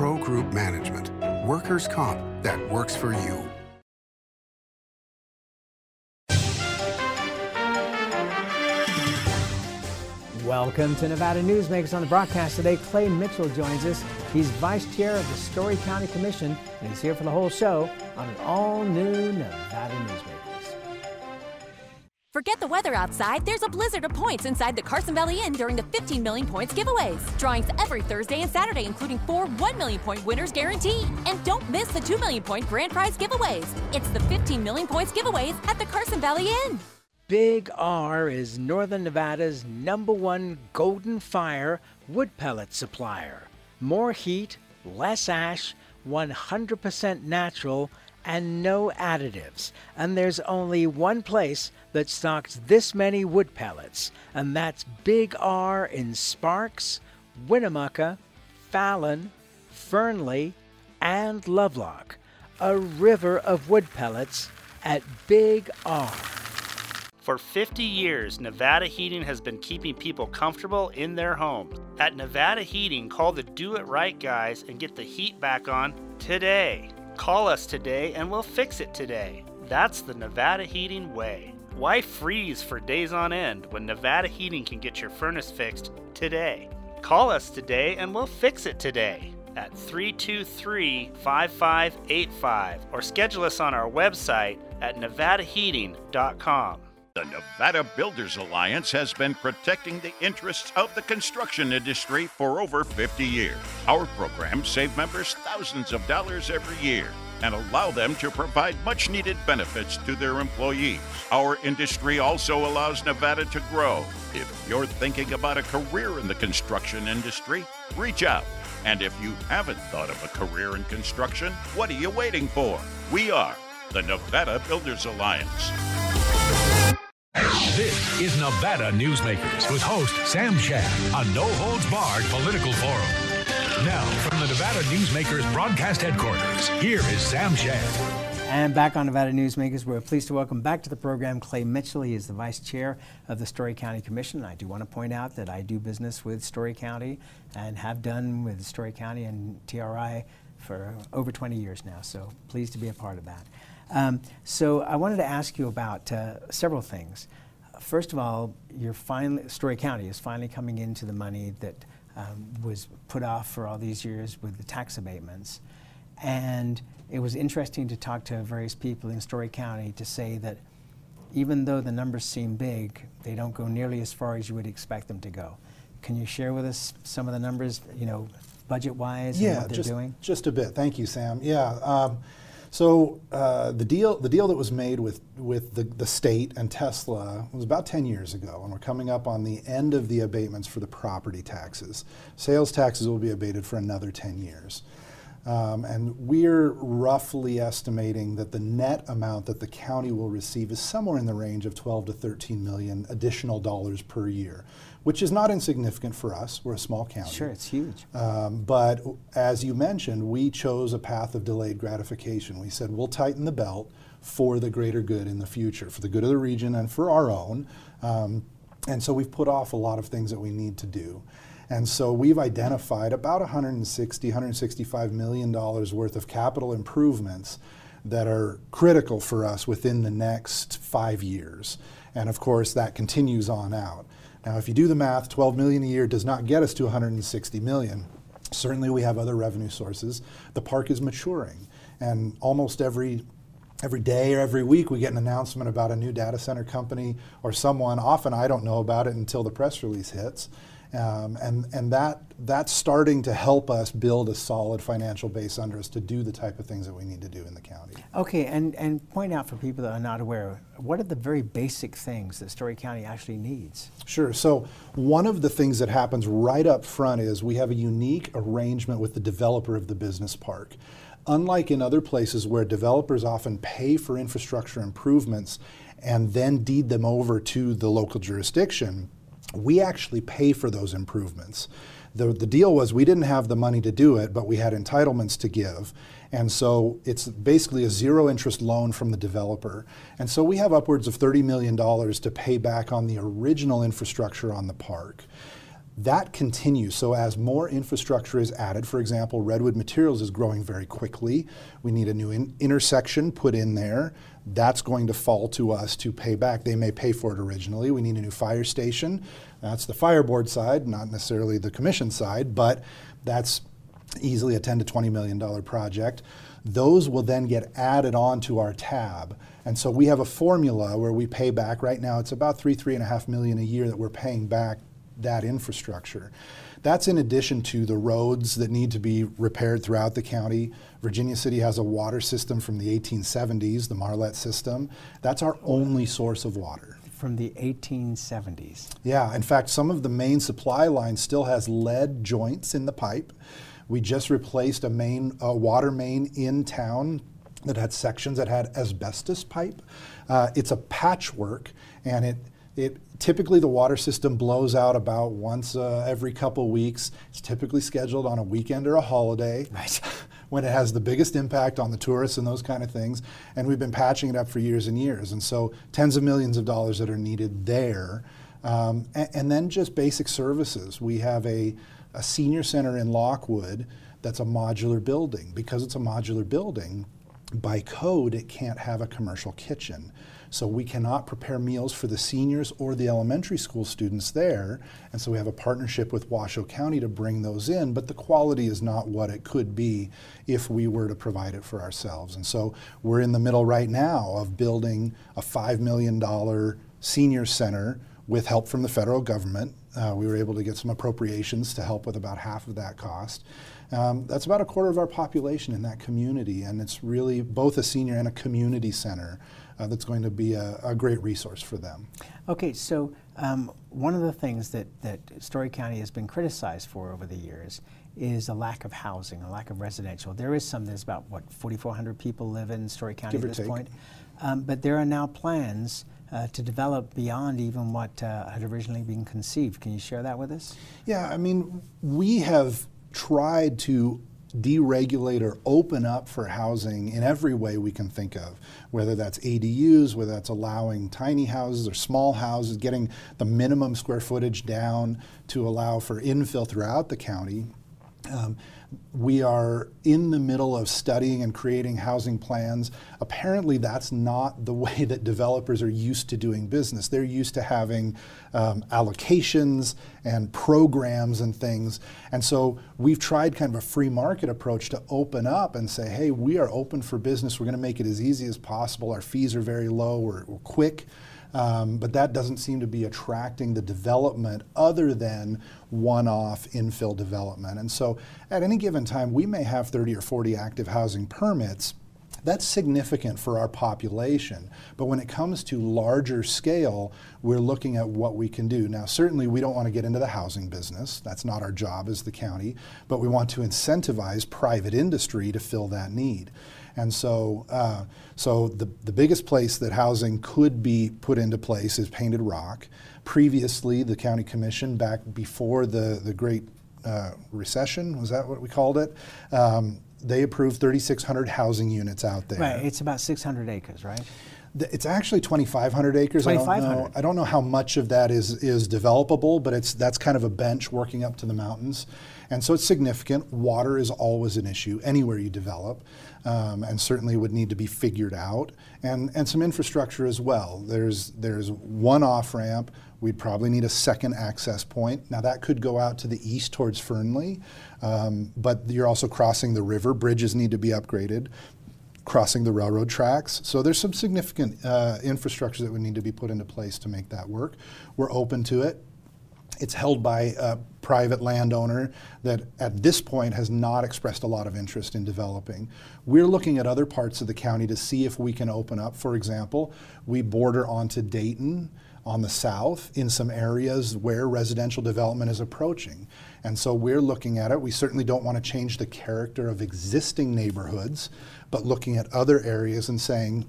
Pro Group Management. Workers' comp that works for you. Welcome to Nevada Newsmakers on the broadcast today. Clay Mitchell joins us. He's vice chair of the Storey County Commission, and he's here for the whole show on an all new Nevada Newsmakers. Forget the weather outside. There's a blizzard of points inside the Carson Valley Inn during the 15 million points giveaways. Drawings every Thursday and Saturday, including four 1 million point winners guaranteed. And don't miss the 2 million point grand prize giveaways. It's the 15 million points giveaways at the Carson Valley Inn. Big R is Northern Nevada's number one golden fire wood pellet supplier. More heat, less ash, 100% natural, and no additives. And there's only one place that stocks this many wood pellets, and that's Big R in Sparks, Winnemucca, Fallon, Fernley, and Lovelock. A river of wood pellets at Big R. For 50 years, Nevada Heating has been keeping people comfortable in their homes. At Nevada Heating, call the Do It Right guys and get the heat back on today. Call us today and we'll fix it today. That's the Nevada Heating way. Why freeze for days on end when Nevada Heating can get your furnace fixed today? Call us today and we'll fix it today at 323 5585 or schedule us on our website at nevadaheating.com. The Nevada Builders Alliance has been protecting the interests of the construction industry for over 50 years. Our programs save members thousands of dollars every year and allow them to provide much needed benefits to their employees. Our industry also allows Nevada to grow. If you're thinking about a career in the construction industry, reach out. And if you haven't thought of a career in construction, what are you waiting for? We are the Nevada Builders Alliance. This is Nevada Newsmakers with host Sam Shad, a no holds barred political forum. Now, from the Nevada Newsmakers broadcast headquarters, here is Sam Shad. And back on Nevada Newsmakers, we're pleased to welcome back to the program Clay Mitchell. He is the vice chair of the Storey County Commission. I do want to point out that I do business with Storey County and have done with Storey County and TRI for over 20 years now, so pleased to be a part of that. Um, so I wanted to ask you about uh, several things. First of all, finally, Storey County is finally coming into the money that um, was put off for all these years with the tax abatements. And it was interesting to talk to various people in Storey County to say that even though the numbers seem big, they don't go nearly as far as you would expect them to go. Can you share with us some of the numbers, you know, budget-wise yeah, and what they're just, doing? just a bit. Thank you, Sam. Yeah. Um, so uh, the deal, the deal that was made with with the, the state and Tesla was about 10 years ago, and we're coming up on the end of the abatements for the property taxes. Sales taxes will be abated for another 10 years. Um, and we're roughly estimating that the net amount that the county will receive is somewhere in the range of 12 to 13 million additional dollars per year, which is not insignificant for us. We're a small county. Sure, it's huge. Um, but as you mentioned, we chose a path of delayed gratification. We said we'll tighten the belt for the greater good in the future, for the good of the region and for our own. Um, and so we've put off a lot of things that we need to do. And so we've identified about 160, 165 million dollars worth of capital improvements that are critical for us within the next five years. And of course, that continues on out. Now, if you do the math, 12 million a year does not get us to 160 million. Certainly, we have other revenue sources. The park is maturing, and almost every every day or every week we get an announcement about a new data center company or someone. Often I don't know about it until the press release hits. Um, and and that that's starting to help us build a solid financial base under us to do the type of things that we need to do in the county. Okay, and, and point out for people that are not aware, what are the very basic things that Storey County actually needs? Sure. So one of the things that happens right up front is we have a unique arrangement with the developer of the business park. Unlike in other places where developers often pay for infrastructure improvements and then deed them over to the local jurisdiction, we actually pay for those improvements. The, the deal was we didn't have the money to do it, but we had entitlements to give. And so it's basically a zero interest loan from the developer. And so we have upwards of $30 million to pay back on the original infrastructure on the park. that continues. So as more infrastructure is added, for example, Redwood Materials is growing very quickly. We need a new in- intersection put in there. That's going to fall to us to pay back. They may pay for it originally. We need a new fire station. That's the fire board side, not necessarily the commission side, but that's easily a 10 to 20 million dollar project. Those will then get added on to our tab. And so we have a formula where we pay back right now, it's about three, three and a half million a year that we're paying back that infrastructure. That's in addition to the roads that need to be repaired throughout the county. Virginia City has a water system from the 1870s, the Marlette system. That's our only source of water. From the 1870s. Yeah, in fact, some of the main supply lines still has lead joints in the pipe. We just replaced a main a water main in town that had sections that had asbestos pipe. Uh, it's a patchwork, and it it typically the water system blows out about once uh, every couple weeks. It's typically scheduled on a weekend or a holiday. Right. when it has the biggest impact on the tourists and those kind of things. And we've been patching it up for years and years. And so tens of millions of dollars that are needed there. Um, and, and, then just basic services. We have a, a senior center in Lockwood that's a modular building. Because it's a modular building, by code, it can't have a commercial kitchen. So we cannot prepare meals for the seniors or the elementary school students there. And so we have a partnership with Washoe County to bring those in, but the quality is not what it could be if we were to provide it for ourselves. And so we're in the middle right now of building a $5 million senior center with help from the federal government. Uh, we were able to get some appropriations to help with about half of that cost. Um, that's about a quarter of our population in that community, and it's really both a senior and a community center uh, that's going to be a, a, great resource for them. Okay, so um, one of the things that, that Storey County has been criticized for over the years is a lack of housing, a lack of residential. There is some, there's about, what, 4,400 people live in Storey County Give at this take. point. Um, but there are now plans uh, to develop beyond even what uh, had originally been conceived. Can you share that with us? Yeah, I mean, we have tried to deregulate or open up for housing in every way we can think of, whether that's ADUs, whether that's allowing tiny houses or small houses, getting the minimum square footage down to allow for infill throughout the county. Um, we are in the middle of studying and creating housing plans. Apparently, that's not the way that developers are used to doing business. They're used to having um, allocations and programs and things. And so we've tried kind of a free market approach to open up and say, hey, we are open for business. We're going to make it as easy as possible. Our fees are very low, we're, we're quick. Um, but that doesn't seem to be attracting the development other than one off infill development. And so at any given time, we may have 30 or 40 active housing permits. That's significant for our population. But when it comes to larger scale, we're looking at what we can do. Now, certainly we don't want to get into the housing business. That's not our job as the county. But we want to incentivize private industry to fill that need. And so, uh, so the, the biggest place that housing could be put into place is Painted Rock. Previously, the county commission, back before the, the Great uh, Recession, was that what we called it? Um, they approved 3,600 housing units out there. Right, it's about 600 acres, right? It's actually 2,500 acres. 2,500. I don't know. I don't know how much of that is is developable, but it's that's kind of a bench working up to the mountains, and so it's significant. Water is always an issue anywhere you develop um, and certainly would need to be figured out, and, and some infrastructure as well. There's, there's one off ramp. We'd probably need a second access point. Now, that could go out to the east towards Fernley, um, but you're also crossing the river. Bridges need to be upgraded crossing the railroad tracks. So there's some significant uh, infrastructure that would need to be put into place to make that work. We're open to it. It's held by a private landowner that at this point has not expressed a lot of interest in developing. We're looking at other parts of the county to see if we can open up. For example, we border onto Dayton on the south in some areas where residential development is approaching. And so we're looking at it. We certainly don't want to change the character of existing neighborhoods, but looking at other areas and saying,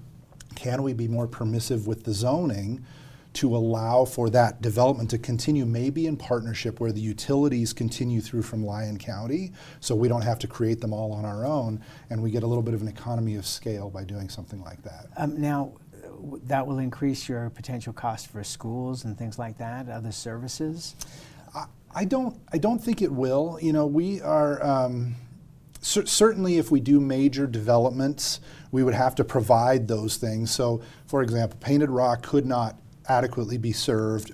can we be more permissive with the zoning to allow for that development to continue, maybe in partnership where the utilities continue through from Lyon County, so we don't have to create them all on our own, and we get a little bit of an economy of scale by doing something like that. Um, now, that will increase your potential cost for schools and things like that, other services? I don't. I don't think it will. You know, we are um, cer- certainly if we do major developments, we would have to provide those things. So, for example, Painted Rock could not adequately be served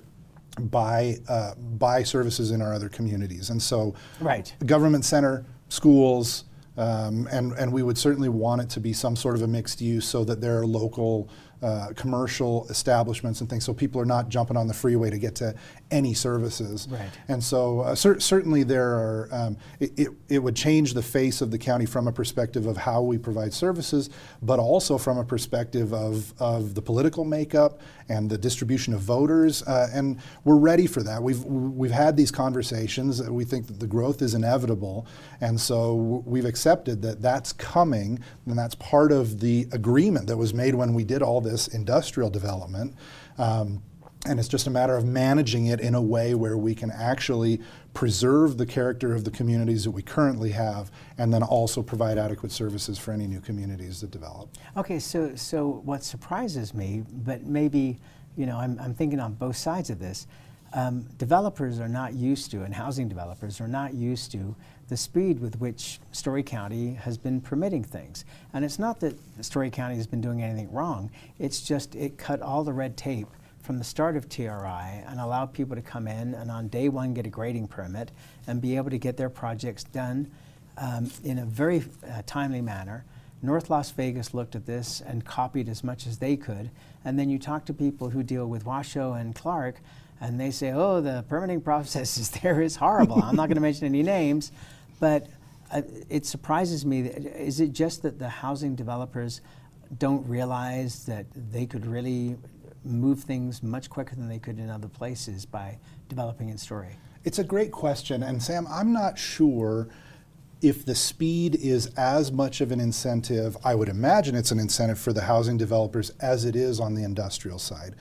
by uh, by services in our other communities, and so Right. government center, schools, um, and and we would certainly want it to be some sort of a mixed use so that there are local uh, commercial establishments and things, so people are not jumping on the freeway to get to any services. Right. And so uh, cer- certainly there are, um, it, it, it would change the face of the county from a perspective of how we provide services, but also from a perspective of, of the political makeup and the distribution of voters. Uh, and we're ready for that. We've, we've had these conversations. We think that the growth is inevitable. And so we've accepted that that's coming, and that's part of the agreement that was made when we did all this industrial development. Um, and it's just a matter of managing it in a way where we can actually preserve the character of the communities that we currently have and then also provide adequate services for any new communities that develop. Okay, so so what surprises me, but maybe you know I'm, I'm thinking on both sides of this. Um, developers are not used to, and housing developers are not used to the speed with which Storey County has been permitting things. And it's not that Storey County has been doing anything wrong. It's just it cut all the red tape from the start of TRI and allow people to come in and on day one get a grading permit and be able to get their projects done um, in a very uh, timely manner. North Las Vegas looked at this and copied as much as they could. And then you talk to people who deal with Washoe and Clark, and they say, oh, the permitting process is there is horrible. I'm not going to mention any names, but uh, it surprises me. That, is it just that the housing developers don't realize that they could really move things much quicker than they could in other places by developing in Storey? It's a great question, and Sam, I'm not sure if the speed is as much of an incentive. I would imagine it's an incentive for the housing developers as it is on the industrial side.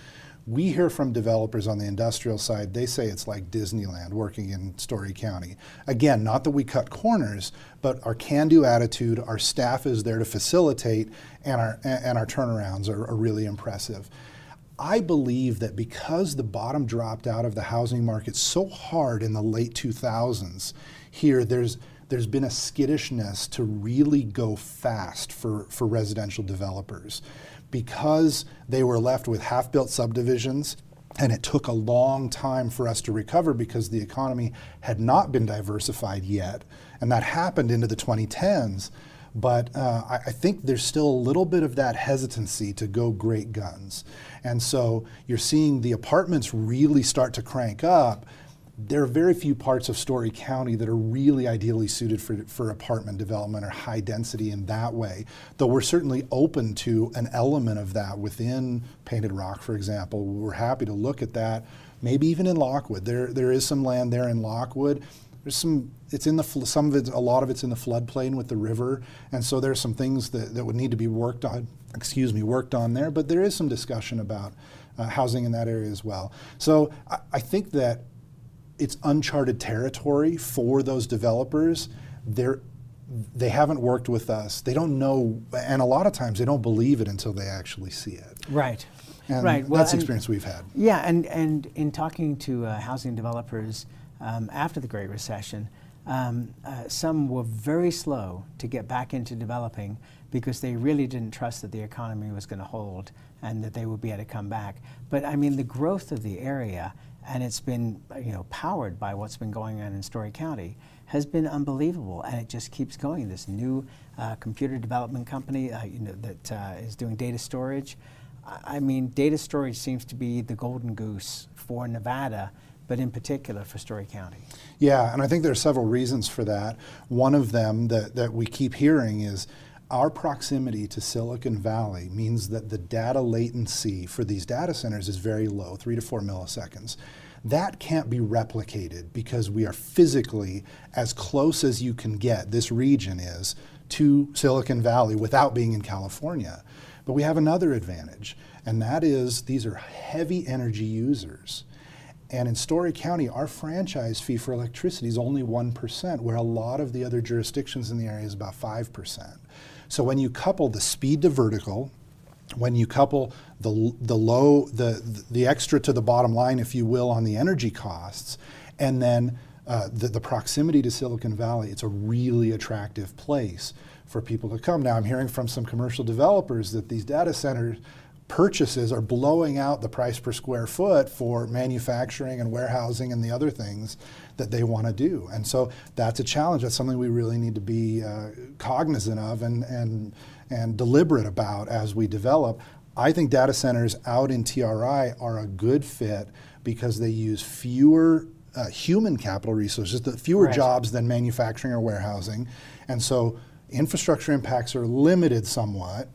We hear from developers on the industrial side, they say it's like Disneyland working in Storey County. Again, not that we cut corners, but our can do attitude, our staff is there to facilitate, and our, and our turnarounds are, are really impressive. I believe that because the bottom dropped out of the housing market so hard in the late 2000s, here there's there's been a skittishness to really go fast for, for residential developers because they were left with half-built subdivisions and it took a long time for us to recover because the economy had not been diversified yet and that happened into the 2010s but uh, I, I, think there's still a little bit of that hesitancy to go great guns. And so you're seeing the apartments really start to crank up. There are very few parts of Storey County that are really ideally suited for, for apartment development or high density in that way, though we're certainly open to an element of that within Painted Rock, for example. We're happy to look at that, maybe even in Lockwood. There, there is some land there in Lockwood there's some it's in the some of it a lot of it's in the floodplain with the river and so there's some things that, that would need to be worked on excuse me worked on there but there is some discussion about uh, housing in that area as well so I, I think that it's uncharted territory for those developers. They're they haven't worked with us. They don't know and a lot of times they don't believe it until they actually see it. Right. And right. That's well, the and- experience we've had. Yeah, and, and in talking to uh, housing developers um, after the Great Recession, um, uh, some were very slow to get back into developing because they really didn't trust that the economy was going to hold and that they would be able to come back. But I mean, the growth of the area, and it's been you know powered by what's been going on in Storey County, has been unbelievable, and it just keeps going. This new uh, computer development company, uh, you know, that uh, is doing data storage. I mean, data storage seems to be the golden goose for Nevada, but in particular for Storey County. Yeah, and I think there are several reasons for that. One of them that, that we keep hearing is our proximity to Silicon Valley means that the data latency for these data centers is very low, three to four milliseconds. That can't be replicated because we are physically as close as you can get, this region is, to Silicon Valley without being in California. But we have another advantage, and that is these are heavy energy users. And in Storey County, our franchise fee for electricity is only 1%, where a lot of the other jurisdictions in the area is about 5%. So when you couple the speed to vertical, when you couple the, the low, the, the extra to the bottom line, if you will, on the energy costs, and then uh, the, the proximity to Silicon Valley, it's a really attractive place for people to come. Now, I'm hearing from some commercial developers that these data centers purchases are blowing out the price per square foot for manufacturing and warehousing and the other things that they want to do. And so that's a challenge. That's something we really need to be uh, cognizant of and, and, and deliberate about as we develop. I think data centers out in TRI are a good fit because they use fewer uh, human capital resources, the fewer right. jobs than manufacturing or warehousing. And so infrastructure impacts are limited somewhat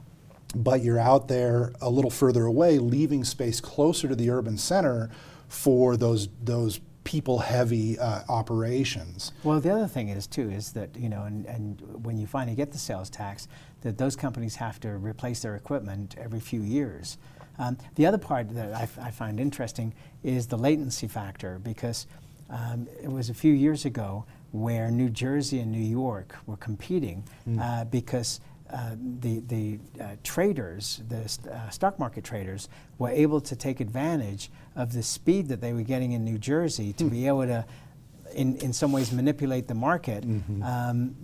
but you're out there a little further away, leaving space closer to the urban center for those those people heavy uh, operations. Well, the other thing is too is that you know, and, and when you finally get the sales tax, that those companies have to replace their equipment every few years. Um, the other part that I, find interesting is the latency factor because um, it was a few years ago where New Jersey and New York were competing mm. uh, because uh, the, the uh, traders, the st uh, stock market traders, were able to take advantage of the speed that they were getting in New Jersey to mm. be able to, in, in some ways, manipulate the market. Mm -hmm. um,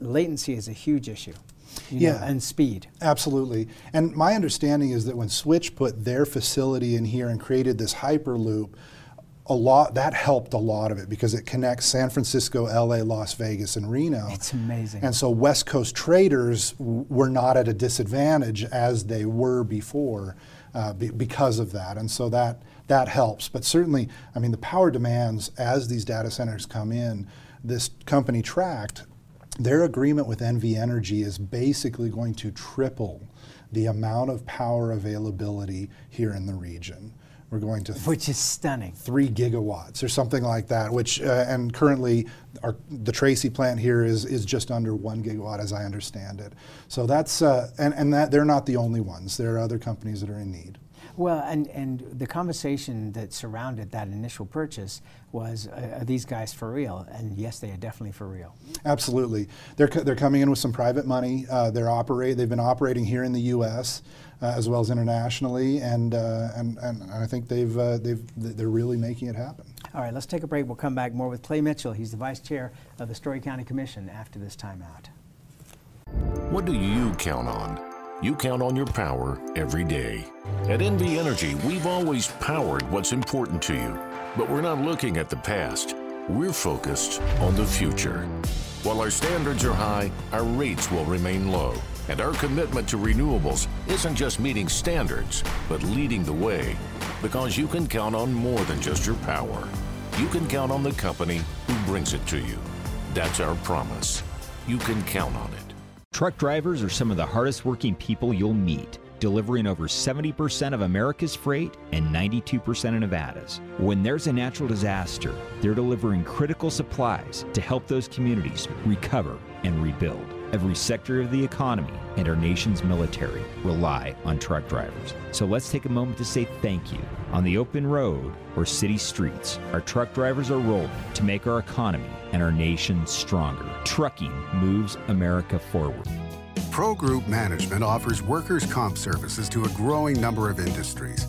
latency is a huge issue. yeah, know, and speed. Absolutely. And my understanding is that when Switch put their facility in here and created this hyperloop, a lot that helped a lot of it because it connects San Francisco, LA, Las Vegas, and Reno. It's amazing. And so West Coast traders were not at a disadvantage as they were before uh, be because of that. And so that that helps. But certainly, I mean, the power demands as these data centers come in. This company Tract their agreement with NV Energy is basically going to triple the amount of power availability here in the region. We're going to which is stunning. Three gigawatts or something like that. Which uh, and currently, our, the Tracy plant here is is just under one gigawatt, as I understand it. So that's uh, and and that they're not the only ones. There are other companies that are in need. Well, and, and the conversation that surrounded that initial purchase was, uh, are these guys for real? And yes, they are definitely for real. Absolutely. They're, they're coming in with some private money. Uh, they're operate, they've been operating here in the U.S. Uh, as well as internationally, and, uh, and, and I think they've, uh, they've, they're really making it happen. All right, let's take a break. We'll come back more with Clay Mitchell. He's the Vice Chair of the Storey County Commission after this timeout. What do you count on? You count on your power every day. At NV Energy, we've always powered what's important to you, but we're not looking at the past. We're focused on the future. While our standards are high, our rates will remain low. And our commitment to renewables isn't just meeting standards, but leading the way. Because you can count on more than just your power. You can count on the company who brings it to you. That's our promise. You can count on it. Truck drivers are some of the hardest working people you'll meet, delivering over 70% of America's freight and 92% of Nevada's. When there's a natural disaster, they're delivering critical supplies to help those communities recover and rebuild. Every sector of the economy and our nation's military rely on truck drivers. So let's take a moment to say thank you. On the open road or city streets, our truck drivers are rolling to make our economy and our nation stronger. Trucking moves America forward. Pro Group Management offers workers' comp services to a growing number of industries.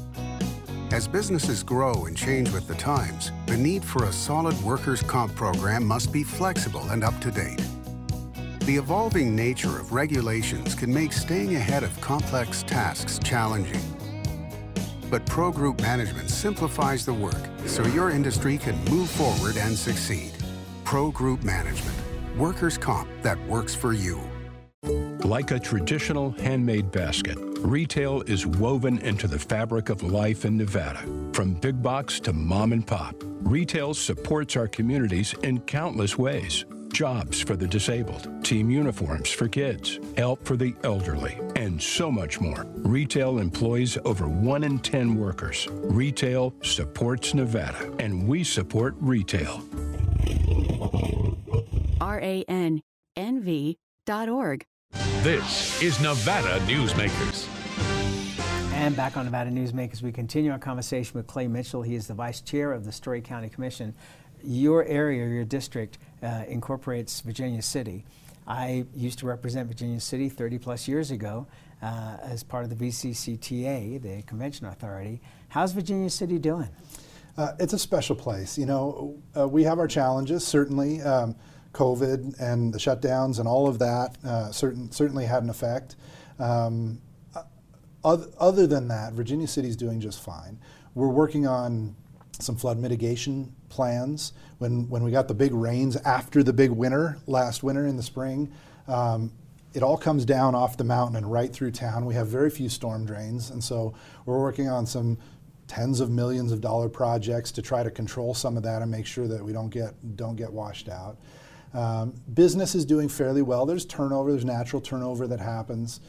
As businesses grow and change with the times, the need for a solid workers' comp program must be flexible and up to date. The evolving nature of regulations can make staying ahead of complex tasks challenging. But Pro Group Management simplifies the work so your industry can move forward and succeed. Pro Group Management. Workers' comp that works for you. Like a traditional handmade basket, retail is woven into the fabric of life in Nevada. From big box to mom and pop, retail supports our communities in countless ways jobs for the disabled, team uniforms for kids, help for the elderly, and so much more. Retail employs over 1 in 10 workers. Retail supports Nevada, and we support retail. R-A-N-N-V.org. This is Nevada Newsmakers. And back on Nevada Newsmakers, we continue our conversation with Clay Mitchell. He is the Vice Chair of the Storey County Commission your area, your district, uh, incorporates Virginia City. I used to represent Virginia City 30 plus years ago uh, as part of the VCCTA, the Convention Authority. How's Virginia City doing? Uh, it's a special place. You know, uh, we have our challenges, certainly. Um, COVID and the shutdowns and all of that uh, certain, certainly had an effect. Um, other, other than that, Virginia City is doing just fine. We're working on some flood mitigation plans. When, when we got the big rains after the big winter, last winter in the spring, um, it all comes down off the mountain and right through town. We have very few storm drains, and so we're working on some tens of millions of dollar projects to try to control some of that and make sure that we don't get don't get washed out. Um, business is doing fairly well. There's turnover, there's natural turnover that happens.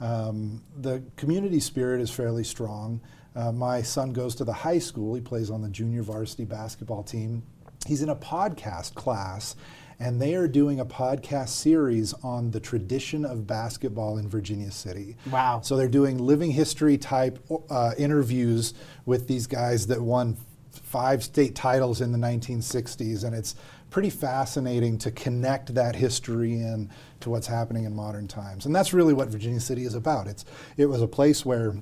Um, the community spirit is fairly strong. Uh, my son goes to the high school. He plays on the junior varsity basketball team. He's in a podcast class, and they are doing a podcast series on the tradition of basketball in Virginia City. Wow. So they're doing living history type uh, interviews with these guys that won five state titles in the 1960s, and it's pretty fascinating to connect that history in to what's happening in modern times. And that's really what Virginia City is about. It's, it was a place where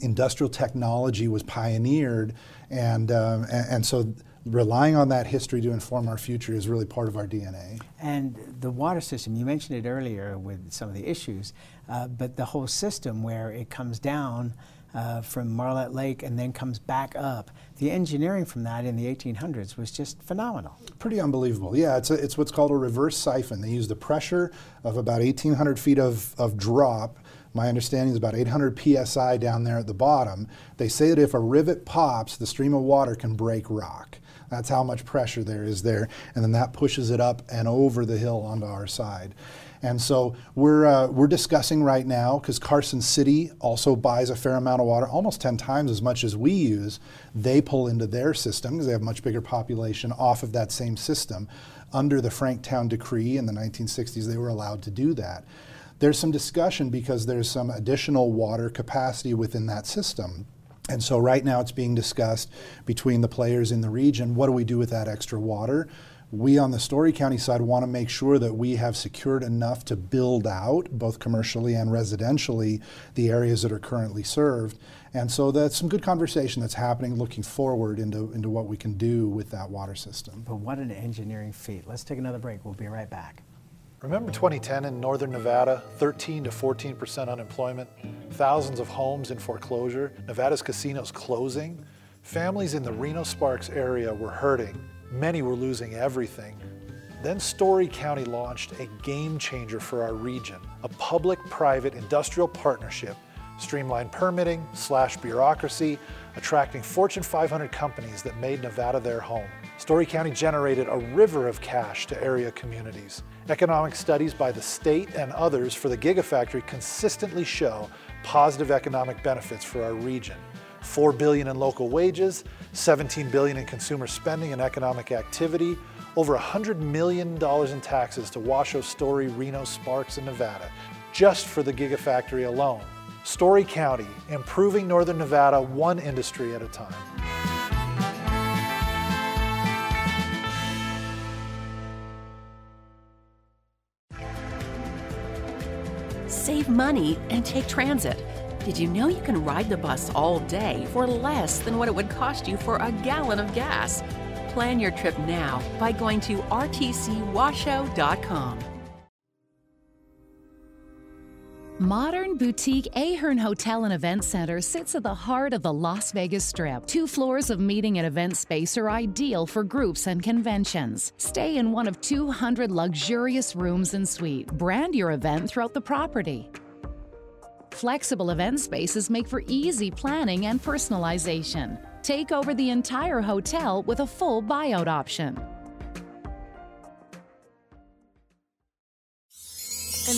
industrial technology was pioneered, and, um, and, and so relying on that history to inform our future is really part of our DNA. And the water system, you mentioned it earlier with some of the issues, uh, but the whole system where it comes down uh, from Marlette Lake and then comes back up. The engineering from that in the 1800s was just phenomenal. Pretty unbelievable. Yeah, it's, a, it's what's called a reverse siphon. They use the pressure of about 1,800 feet of, of drop my understanding is about 800 psi down there at the bottom. They say that if a rivet pops, the stream of water can break rock. That's how much pressure there is there. And then that pushes it up and over the hill onto our side. And so we're, uh, we're discussing right now, because Carson City also buys a fair amount of water, almost 10 times as much as we use. They pull into their system, because they have much bigger population, off of that same system. Under the Franktown Decree in the 1960s, they were allowed to do that. There's some discussion because there's some additional water capacity within that system. And so right now it's being discussed between the players in the region. What do we do with that extra water? We on the Storey County side want to make sure that we have secured enough to build out, both commercially and residentially, the areas that are currently served. And so that's some good conversation that's happening looking forward into, into what we can do with that water system. But what an engineering feat. Let's take another break. We'll be right back. Remember 2010 in northern Nevada, 13 to 14% unemployment, thousands of homes in foreclosure, Nevada's casinos closing? Families in the Reno Sparks area were hurting. Many were losing everything. Then Storey County launched a game changer for our region, a public-private industrial partnership, streamlined permitting slash bureaucracy, attracting Fortune 500 companies that made Nevada their home. Storey County generated a river of cash to area communities. Economic studies by the state and others for the Gigafactory consistently show positive economic benefits for our region. 4 billion in local wages, 17 billion in consumer spending and economic activity, over 100 million dollars in taxes to Washoe, Storey, Reno, Sparks, and Nevada, just for the Gigafactory alone. Storey County, improving Northern Nevada one industry at a time. Save money and take transit. Did you know you can ride the bus all day for less than what it would cost you for a gallon of gas? Plan your trip now by going to rtcwashoe.com. Modern boutique Ahern Hotel and Event Center sits at the heart of the Las Vegas Strip. Two floors of meeting and event space are ideal for groups and conventions. Stay in one of 200 luxurious rooms and suites. Brand your event throughout the property. Flexible event spaces make for easy planning and personalization. Take over the entire hotel with a full buyout option.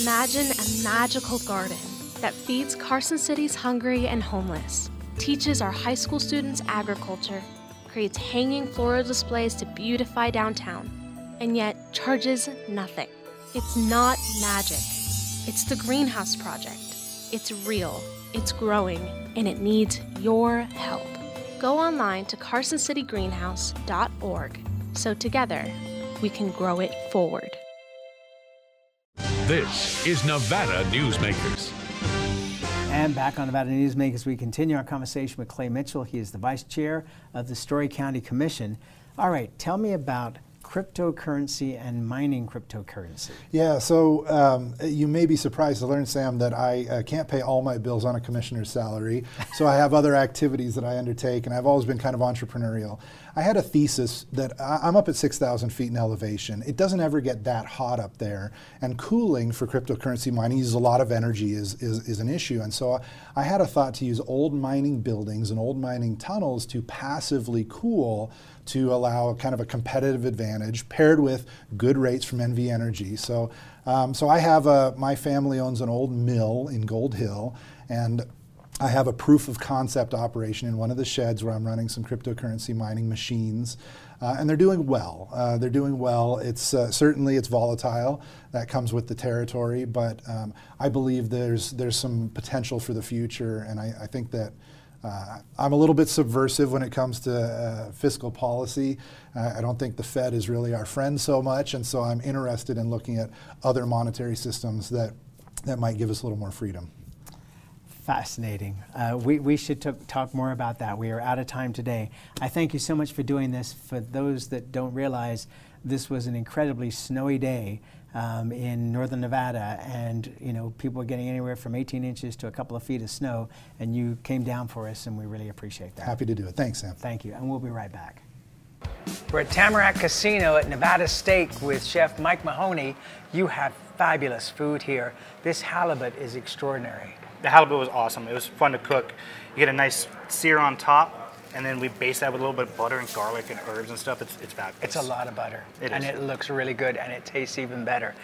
Imagine a magical garden that feeds Carson City's hungry and homeless, teaches our high school students agriculture, creates hanging floral displays to beautify downtown, and yet charges nothing. It's not magic. It's the Greenhouse Project. It's real, it's growing, and it needs your help. Go online to carsoncitygreenhouse.org so together we can grow it forward. This is Nevada Newsmakers. And back on Nevada Newsmakers, we continue our conversation with Clay Mitchell. He is the vice chair of the Storey County Commission. All right, tell me about cryptocurrency and mining cryptocurrency. Yeah, so um, you may be surprised to learn, Sam, that I uh, can't pay all my bills on a commissioner's salary. so I have other activities that I undertake, and I've always been kind of entrepreneurial. I had a thesis that I'm up at 6,000 feet in elevation. It doesn't ever get that hot up there, and cooling for cryptocurrency mining uses a lot of energy is, is, is an issue. And so I had a thought to use old mining buildings and old mining tunnels to passively cool to allow kind of a competitive advantage paired with good rates from NV Energy. So, um, so I have a, my family owns an old mill in Gold Hill, and I have a proof of concept operation in one of the sheds where I'm running some cryptocurrency mining machines, uh, and they're doing well. Uh, they're doing well. It's uh, certainly it's volatile. That comes with the territory, but um, I believe there's there's some potential for the future, and I, I think that. Uh, I'm a little bit subversive when it comes to uh, fiscal policy. Uh, I don't think the Fed is really our friend so much, and so I'm interested in looking at other monetary systems that, that might give us a little more freedom. Fascinating. Uh, we, we should t- talk more about that. We are out of time today. I thank you so much for doing this. For those that don't realize, this was an incredibly snowy day um, in northern Nevada, and you know people were getting anywhere from 18 inches to a couple of feet of snow, and you came down for us, and we really appreciate that. Happy to do it. Thanks, Sam. Thank you, and we'll be right back. We're at Tamarack Casino at Nevada Steak with Chef Mike Mahoney. You have fabulous food here. This halibut is extraordinary the halibut was awesome. It was fun to cook. You get a nice sear on top, and then we base that with a little bit of butter and garlic and herbs and stuff. It's, it's fabulous. It's a lot of butter. It and it looks really good, and it tastes even better.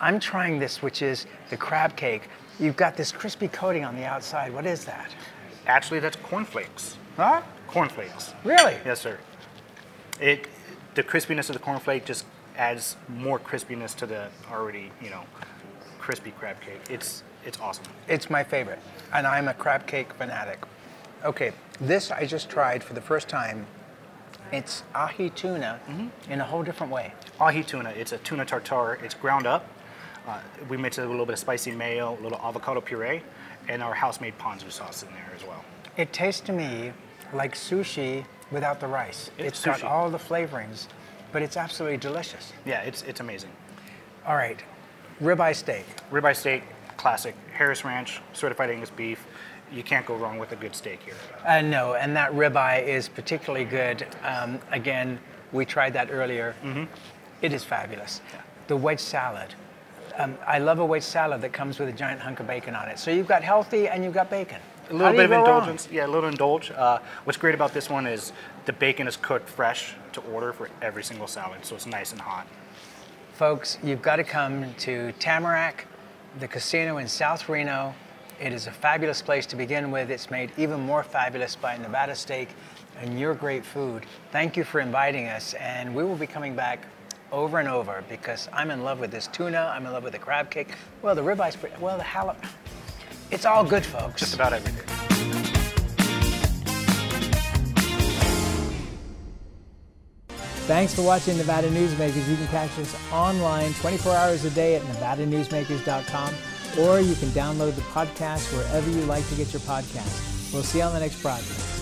I'm trying this, which is the crab cake. You've got this crispy coating on the outside. What is that? Actually, that's cornflakes. Huh? Cornflakes. Really? Yes, sir. It the crispiness of the cornflake just adds more crispiness to the already, you know, crispy crab cake. It's it's awesome. It's my favorite, and I'm a crab cake fanatic. Okay, this I just tried for the first time. It's ahi tuna mm-hmm. in a whole different way. Ahi tuna, it's a tuna tartare. It's ground up. Uh, we mix it with a little bit of spicy mayo, a little avocado puree, and our house-made ponzu sauce in there as well. It tastes to me like sushi without the rice. It's, it's got all the flavorings, but it's absolutely delicious. Yeah, it's, it's amazing. All right, ribeye steak. Ribeye steak, classic. Harris Ranch, certified Angus beef. You can't go wrong with a good steak here. Uh, no, and that ribeye is particularly good. Um, again, we tried that earlier. Mm-hmm. It is fabulous. Yeah. The wedge salad. Um, I love a wedge salad that comes with a giant hunk of bacon on it. So you've got healthy and you've got bacon. A little bit of indulgence. Wrong? Yeah, a little indulge. Uh, what's great about this one is the bacon is cooked fresh to order for every single salad, so it's nice and hot. Folks, you've got to come to Tamarack the casino in South Reno. It is a fabulous place to begin with. It's made even more fabulous by Nevada Steak and your great food. Thank you for inviting us, and we will be coming back over and over because I'm in love with this tuna, I'm in love with the crab cake, well, the ribeye, well, the halibut. It's all good, folks. Just about everything. Thanks for watching Nevada Newsmakers. You can catch us online 24 hours a day at nevadanewsmakers.com or you can download the podcast wherever you like to get your podcast. We'll see you on the next broadcast.